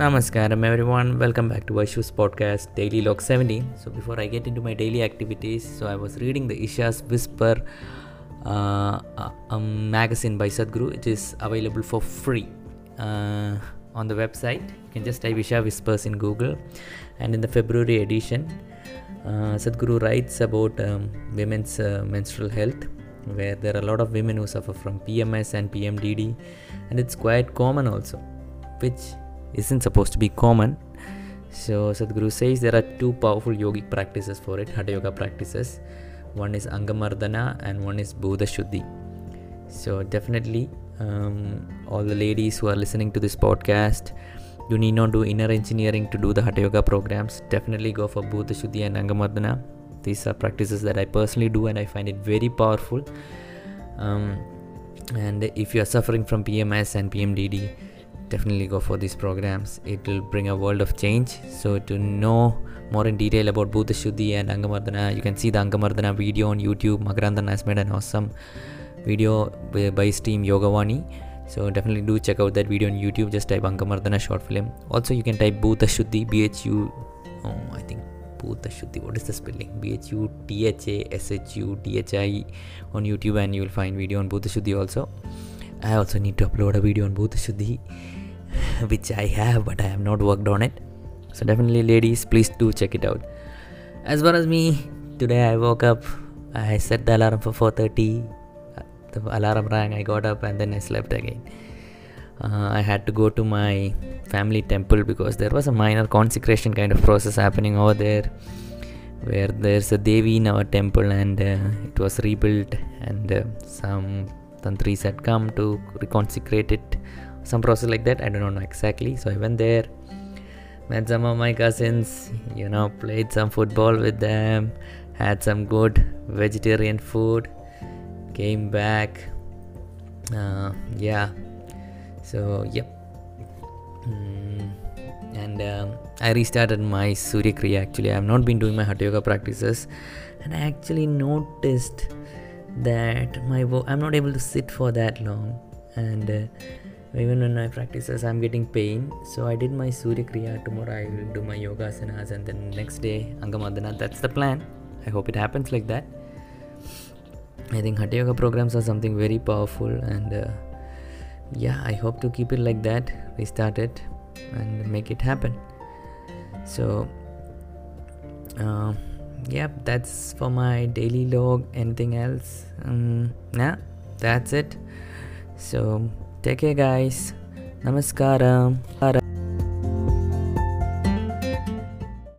Namaskaram everyone, welcome back to Vaishu's podcast Daily Log 17. So before I get into my daily activities, so I was reading the Isha's Whisper uh, magazine by Sadhguru. It is available for free uh, on the website. You can just type Isha Whispers in Google. And in the February edition, uh, Sadhguru writes about um, women's uh, menstrual health where there are a lot of women who suffer from PMS and PMDD and it's quite common also which isn't supposed to be common. So Sadhguru says there are two powerful yogic practices for it Hatha Yoga practices. One is Angamardana and one is Bhuta Shuddhi. So definitely um, all the ladies who are listening to this podcast you need not do inner engineering to do the Hatha Yoga programs. Definitely go for Bhuta Shuddhi and Angamardana these are practices that I personally do and I find it very powerful. Um, and if you are suffering from PMS and PMDD, definitely go for these programs. It will bring a world of change. So to know more in detail about Bhuta Shuddhi and Angamardana, you can see the Angamardana video on YouTube. Magarandan has made an awesome video by his team Yogavani. So definitely do check out that video on YouTube. Just type Angamardana short film. Also you can type Bhuta Shuddhi, B H U. Oh, I think Bhuta Shuddhi. What is the spelling? B H U T H A S H U T H I on YouTube, and you will find video on Bhuta Shuddhi also. I also need to upload a video on Bhuta Shuddhi, which I have, but I have not worked on it. So definitely, ladies, please do check it out. As far as me, today I woke up. I set the alarm for 4:30. The alarm rang. I got up and then I slept again uh, I had to go to my family temple because there was a minor consecration kind of process happening over there where there's a Devi in our temple and uh, it was rebuilt and uh, some tantris had come to reconsecrate it some process like that I do not know exactly so I went there met some of my cousins you know played some football with them had some good vegetarian food came back uh, yeah so yep. Mm, and um, i restarted my surya kriya actually i have not been doing my hatha yoga practices and i actually noticed that my vo- i'm not able to sit for that long and uh, even when I practices I'm getting pain. So I did my Surya Kriya tomorrow I will do my yoga asanas and then next day Angamardana. that's the plan. I hope it happens like that. I think Hatha Yoga programs are something very powerful and uh, yeah i hope to keep it like that. Restart it and make it happen. So uh, yep that's for my daily log. Anything else? Um, yeah that's it. So take care guys namaskaram